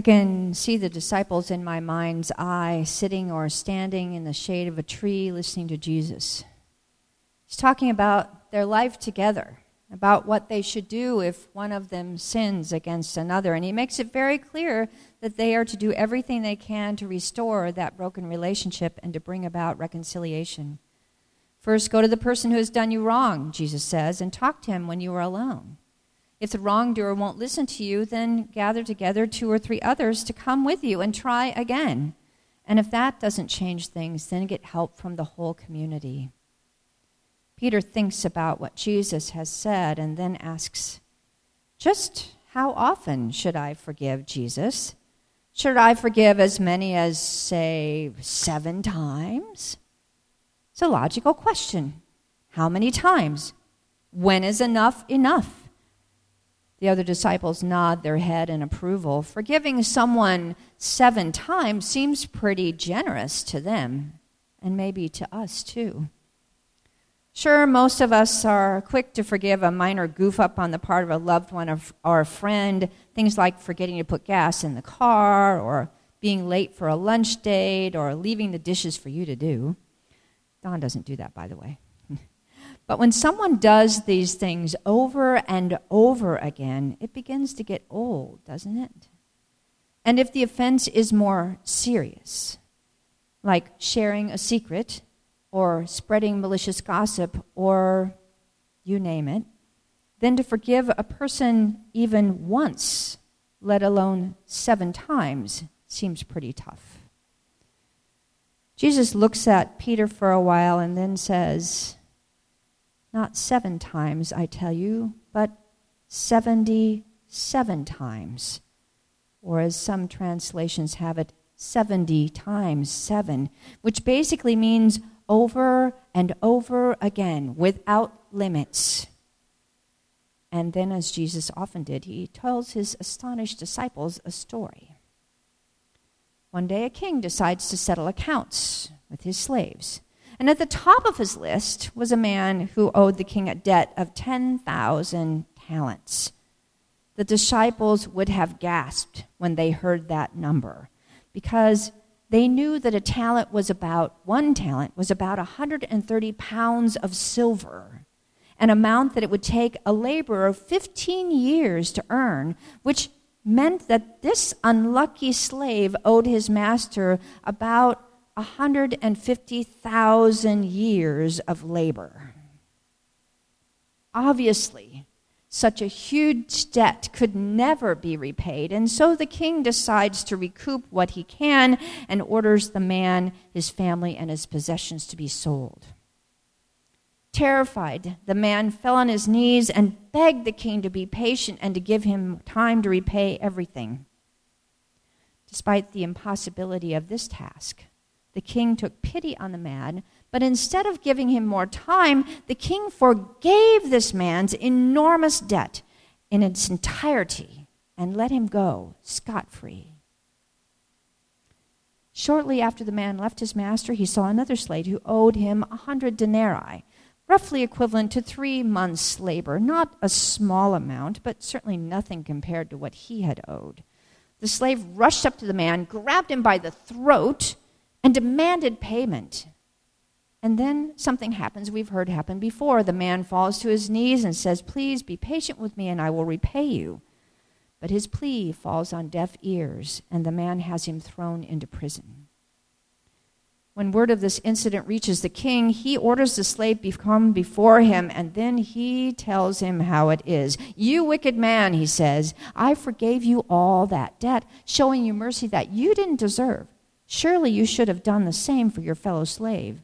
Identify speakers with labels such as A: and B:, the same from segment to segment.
A: I can see the disciples in my mind's eye sitting or standing in the shade of a tree listening to Jesus. He's talking about their life together, about what they should do if one of them sins against another. And he makes it very clear that they are to do everything they can to restore that broken relationship and to bring about reconciliation. First, go to the person who has done you wrong, Jesus says, and talk to him when you are alone. If the wrongdoer won't listen to you, then gather together two or three others to come with you and try again. And if that doesn't change things, then get help from the whole community. Peter thinks about what Jesus has said and then asks, Just how often should I forgive Jesus? Should I forgive as many as, say, seven times? It's a logical question. How many times? When is enough enough? The other disciples nod their head in approval. Forgiving someone seven times seems pretty generous to them, and maybe to us too. Sure, most of us are quick to forgive a minor goof up on the part of a loved one or a friend, things like forgetting to put gas in the car, or being late for a lunch date, or leaving the dishes for you to do. Don doesn't do that, by the way. But when someone does these things over and over again, it begins to get old, doesn't it? And if the offense is more serious, like sharing a secret or spreading malicious gossip or you name it, then to forgive a person even once, let alone seven times, seems pretty tough. Jesus looks at Peter for a while and then says, not seven times, I tell you, but 77 times. Or as some translations have it, 70 times 7, which basically means over and over again without limits. And then, as Jesus often did, he tells his astonished disciples a story. One day, a king decides to settle accounts with his slaves. And at the top of his list was a man who owed the king a debt of 10,000 talents. The disciples would have gasped when they heard that number because they knew that a talent was about, one talent was about 130 pounds of silver, an amount that it would take a laborer 15 years to earn, which meant that this unlucky slave owed his master about 150,000 years of labor. Obviously, such a huge debt could never be repaid, and so the king decides to recoup what he can and orders the man, his family, and his possessions to be sold. Terrified, the man fell on his knees and begged the king to be patient and to give him time to repay everything. Despite the impossibility of this task, the king took pity on the man, but instead of giving him more time, the king forgave this man's enormous debt in its entirety and let him go scot free. Shortly after the man left his master, he saw another slave who owed him a hundred denarii, roughly equivalent to three months' labor. Not a small amount, but certainly nothing compared to what he had owed. The slave rushed up to the man, grabbed him by the throat, and demanded payment. And then something happens we've heard happen before. The man falls to his knees and says, Please be patient with me and I will repay you. But his plea falls on deaf ears, and the man has him thrown into prison. When word of this incident reaches the king, he orders the slave to come before him, and then he tells him how it is. You wicked man, he says, I forgave you all that debt, showing you mercy that you didn't deserve. Surely you should have done the same for your fellow slave.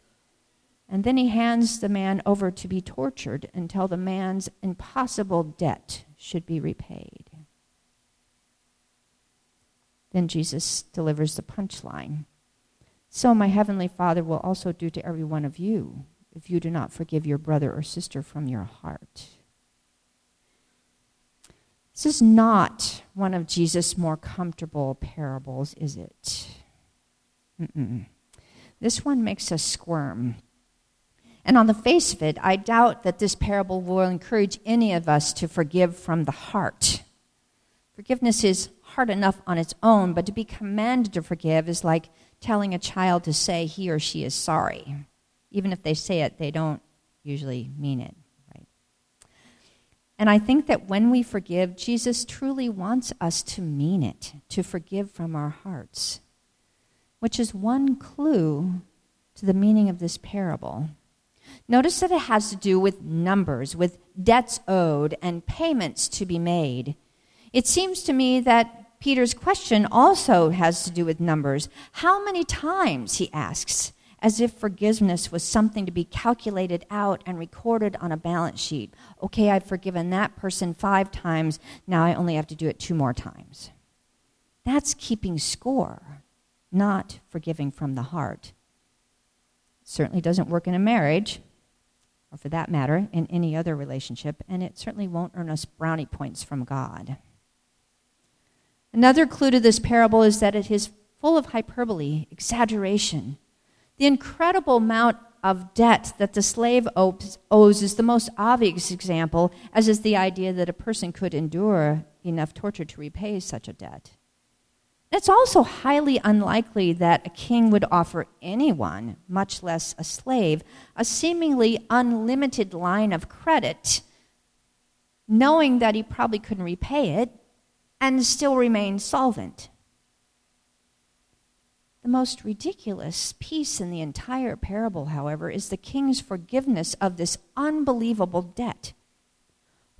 A: And then he hands the man over to be tortured until the man's impossible debt should be repaid. Then Jesus delivers the punchline. So my heavenly Father will also do to every one of you if you do not forgive your brother or sister from your heart. This is not one of Jesus' more comfortable parables, is it? Mm-mm. This one makes us squirm. And on the face of it, I doubt that this parable will encourage any of us to forgive from the heart. Forgiveness is hard enough on its own, but to be commanded to forgive is like telling a child to say he or she is sorry. Even if they say it, they don't usually mean it, right? And I think that when we forgive, Jesus truly wants us to mean it, to forgive from our hearts, which is one clue to the meaning of this parable. Notice that it has to do with numbers, with debts owed and payments to be made. It seems to me that Peter's question also has to do with numbers. How many times, he asks, as if forgiveness was something to be calculated out and recorded on a balance sheet. Okay, I've forgiven that person five times, now I only have to do it two more times. That's keeping score, not forgiving from the heart. Certainly doesn't work in a marriage or for that matter, in any other relationship, and it certainly won't earn us brownie points from God. Another clue to this parable is that it is full of hyperbole, exaggeration. The incredible amount of debt that the slave owes is the most obvious example, as is the idea that a person could endure enough torture to repay such a debt. It's also highly unlikely that a king would offer anyone, much less a slave, a seemingly unlimited line of credit, knowing that he probably couldn't repay it and still remain solvent. The most ridiculous piece in the entire parable, however, is the king's forgiveness of this unbelievable debt.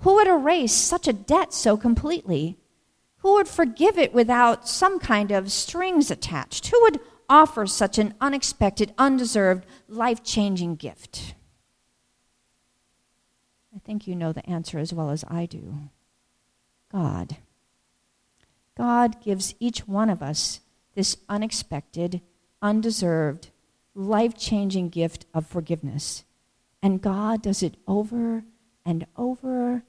A: Who would erase such a debt so completely? Who would forgive it without some kind of strings attached? Who would offer such an unexpected, undeserved, life changing gift? I think you know the answer as well as I do God. God gives each one of us this unexpected, undeserved, life changing gift of forgiveness. And God does it over and over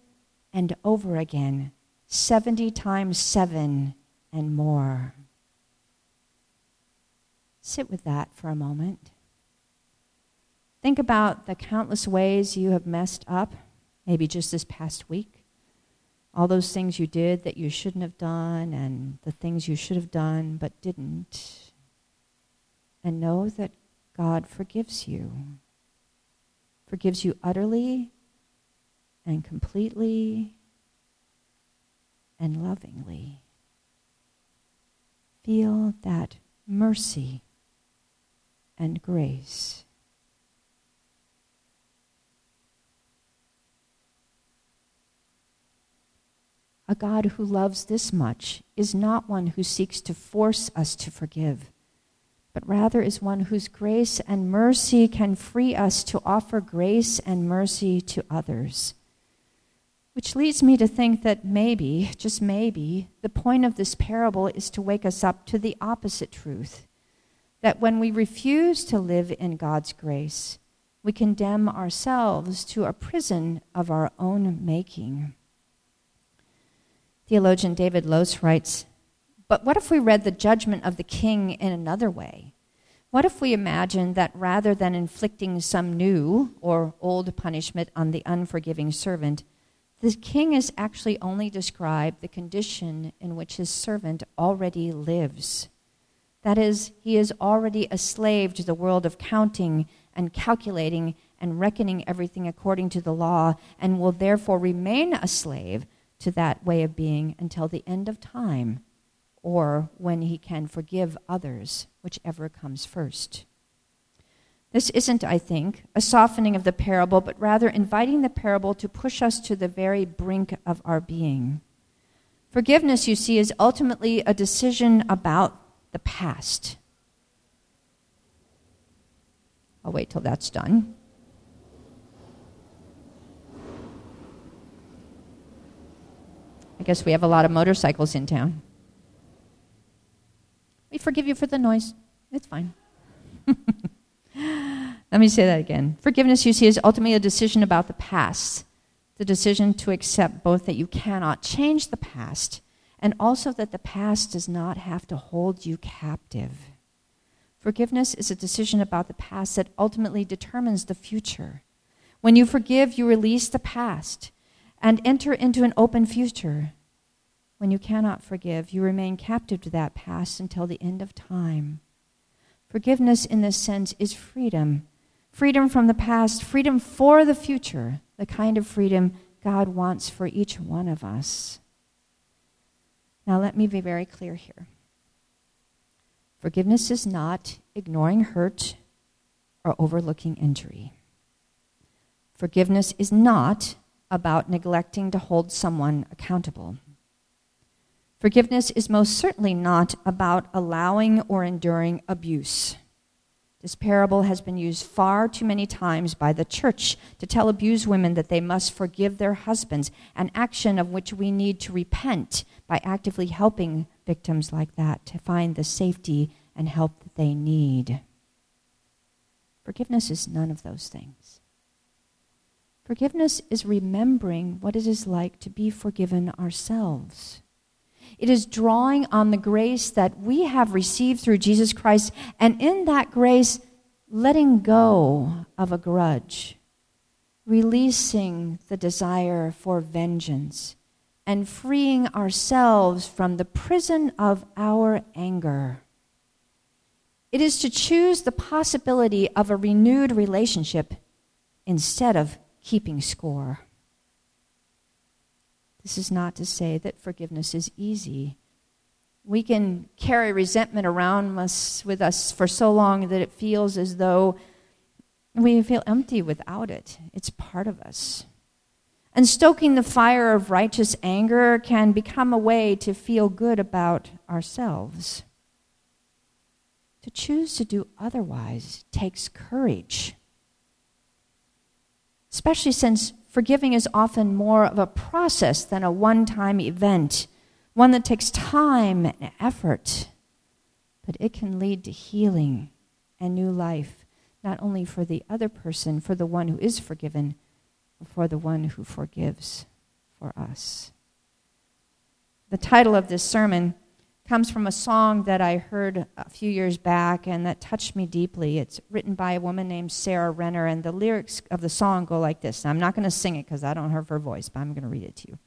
A: and over again 70 times 7 and more. Sit with that for a moment. Think about the countless ways you have messed up, maybe just this past week. All those things you did that you shouldn't have done, and the things you should have done but didn't. And know that God forgives you. Forgives you utterly and completely and lovingly. Feel that mercy and grace. A God who loves this much is not one who seeks to force us to forgive, but rather is one whose grace and mercy can free us to offer grace and mercy to others. Which leads me to think that maybe, just maybe, the point of this parable is to wake us up to the opposite truth that when we refuse to live in God's grace, we condemn ourselves to a prison of our own making. Theologian David Lose writes But what if we read the judgment of the king in another way? What if we imagined that rather than inflicting some new or old punishment on the unforgiving servant, the king is actually only described the condition in which his servant already lives. That is, he is already a slave to the world of counting and calculating and reckoning everything according to the law, and will therefore remain a slave to that way of being until the end of time, or when he can forgive others, whichever comes first. This isn't, I think, a softening of the parable, but rather inviting the parable to push us to the very brink of our being. Forgiveness, you see, is ultimately a decision about the past. I'll wait till that's done. I guess we have a lot of motorcycles in town. We forgive you for the noise. It's fine. Let me say that again. Forgiveness, you see, is ultimately a decision about the past, the decision to accept both that you cannot change the past and also that the past does not have to hold you captive. Forgiveness is a decision about the past that ultimately determines the future. When you forgive, you release the past and enter into an open future. when you cannot forgive, you remain captive to that past until the end of time. Forgiveness, in this sense, is freedom freedom from the past, freedom for the future, the kind of freedom God wants for each one of us. Now, let me be very clear here. Forgiveness is not ignoring hurt or overlooking injury. Forgiveness is not about neglecting to hold someone accountable. Forgiveness is most certainly not about allowing or enduring abuse. This parable has been used far too many times by the church to tell abused women that they must forgive their husbands, an action of which we need to repent by actively helping victims like that to find the safety and help that they need. Forgiveness is none of those things. Forgiveness is remembering what it is like to be forgiven ourselves. It is drawing on the grace that we have received through Jesus Christ, and in that grace, letting go of a grudge, releasing the desire for vengeance, and freeing ourselves from the prison of our anger. It is to choose the possibility of a renewed relationship instead of keeping score. This is not to say that forgiveness is easy. We can carry resentment around us with us for so long that it feels as though we feel empty without it. It's part of us. And stoking the fire of righteous anger can become a way to feel good about ourselves. To choose to do otherwise takes courage, especially since forgiving is often more of a process than a one time event, one that takes time and effort. But it can lead to healing and new life, not only for the other person, for the one who is forgiven, but for the one who forgives for us. The title of this sermon comes from a song that I heard a few years back and that touched me deeply. It's written by a woman named Sarah Renner, and the lyrics of the song go like this. I'm not going to sing it because I don't have her voice, but I'm going to read it to you.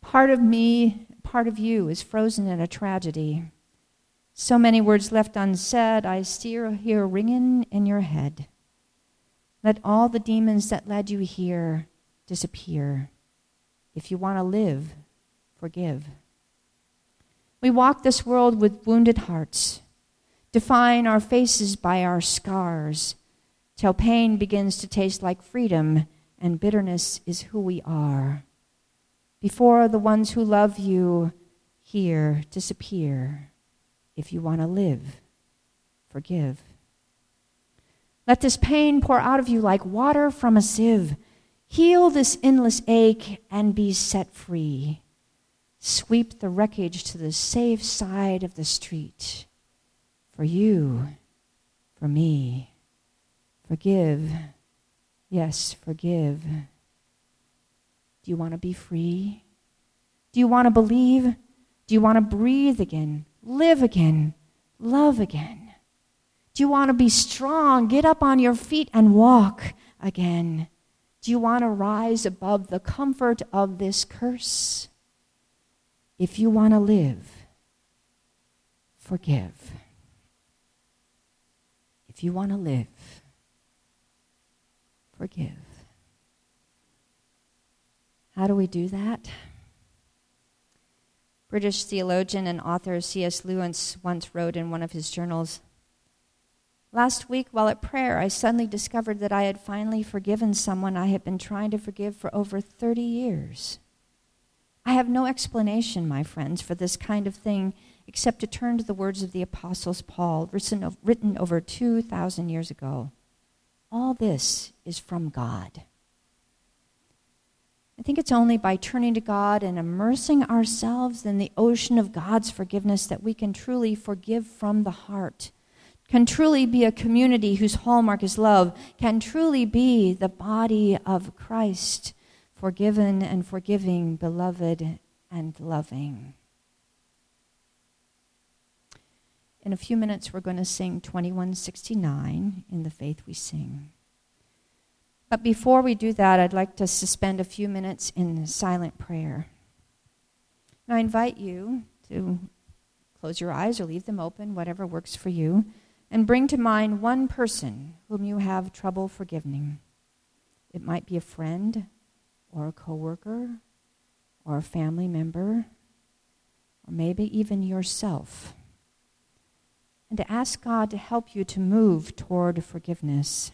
A: Part of me, part of you is frozen in a tragedy. So many words left unsaid, I still hear ringing in your head. Let all the demons that led you here disappear. If you want to live, forgive. We walk this world with wounded hearts, define our faces by our scars, till pain begins to taste like freedom and bitterness is who we are. Before the ones who love you here disappear, if you want to live, forgive. Let this pain pour out of you like water from a sieve. Heal this endless ache and be set free sweep the wreckage to the safe side of the street. For you, for me. Forgive. Yes, forgive. Do you want to be free? Do you want to believe? Do you want to breathe again, live again, love again? Do you want to be strong, get up on your feet and walk again? Do you want to rise above the comfort of this curse? If you want to live, forgive. If you want to live, forgive. How do we do that? British theologian and author C.S. Lewis once wrote in one of his journals Last week, while at prayer, I suddenly discovered that I had finally forgiven someone I had been trying to forgive for over 30 years. I have no explanation, my friends, for this kind of thing except to turn to the words of the Apostles Paul, written, over 2,000 years ago. All this is from God. I think it's only by turning to God and immersing ourselves in the ocean of God's forgiveness that we can truly forgive from the heart, can truly be a community whose hallmark is love, can truly be the body of Christ forgiven and forgiving, beloved and loving. In a few minutes, we're going to sing 2169 in the faith we sing. But before we do that, I'd like to suspend a few minutes in silent prayer. And I invite you to close your eyes or leave them open, whatever works for you, and bring to mind one person whom you have trouble forgiving. It might be a friend or a coworker or a family member or maybe even yourself. And to ask God to help you to move toward forgiveness.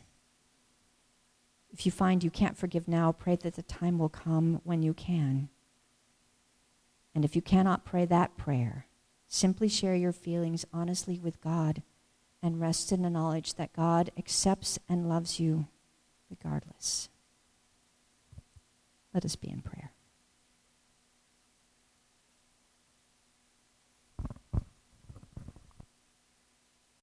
A: If you find you can't forgive now, pray that the time will come when you can. And if you cannot pray that prayer, simply share your feelings honestly with God and rest in the knowledge that God accepts and loves you regardless. Let us be in prayer.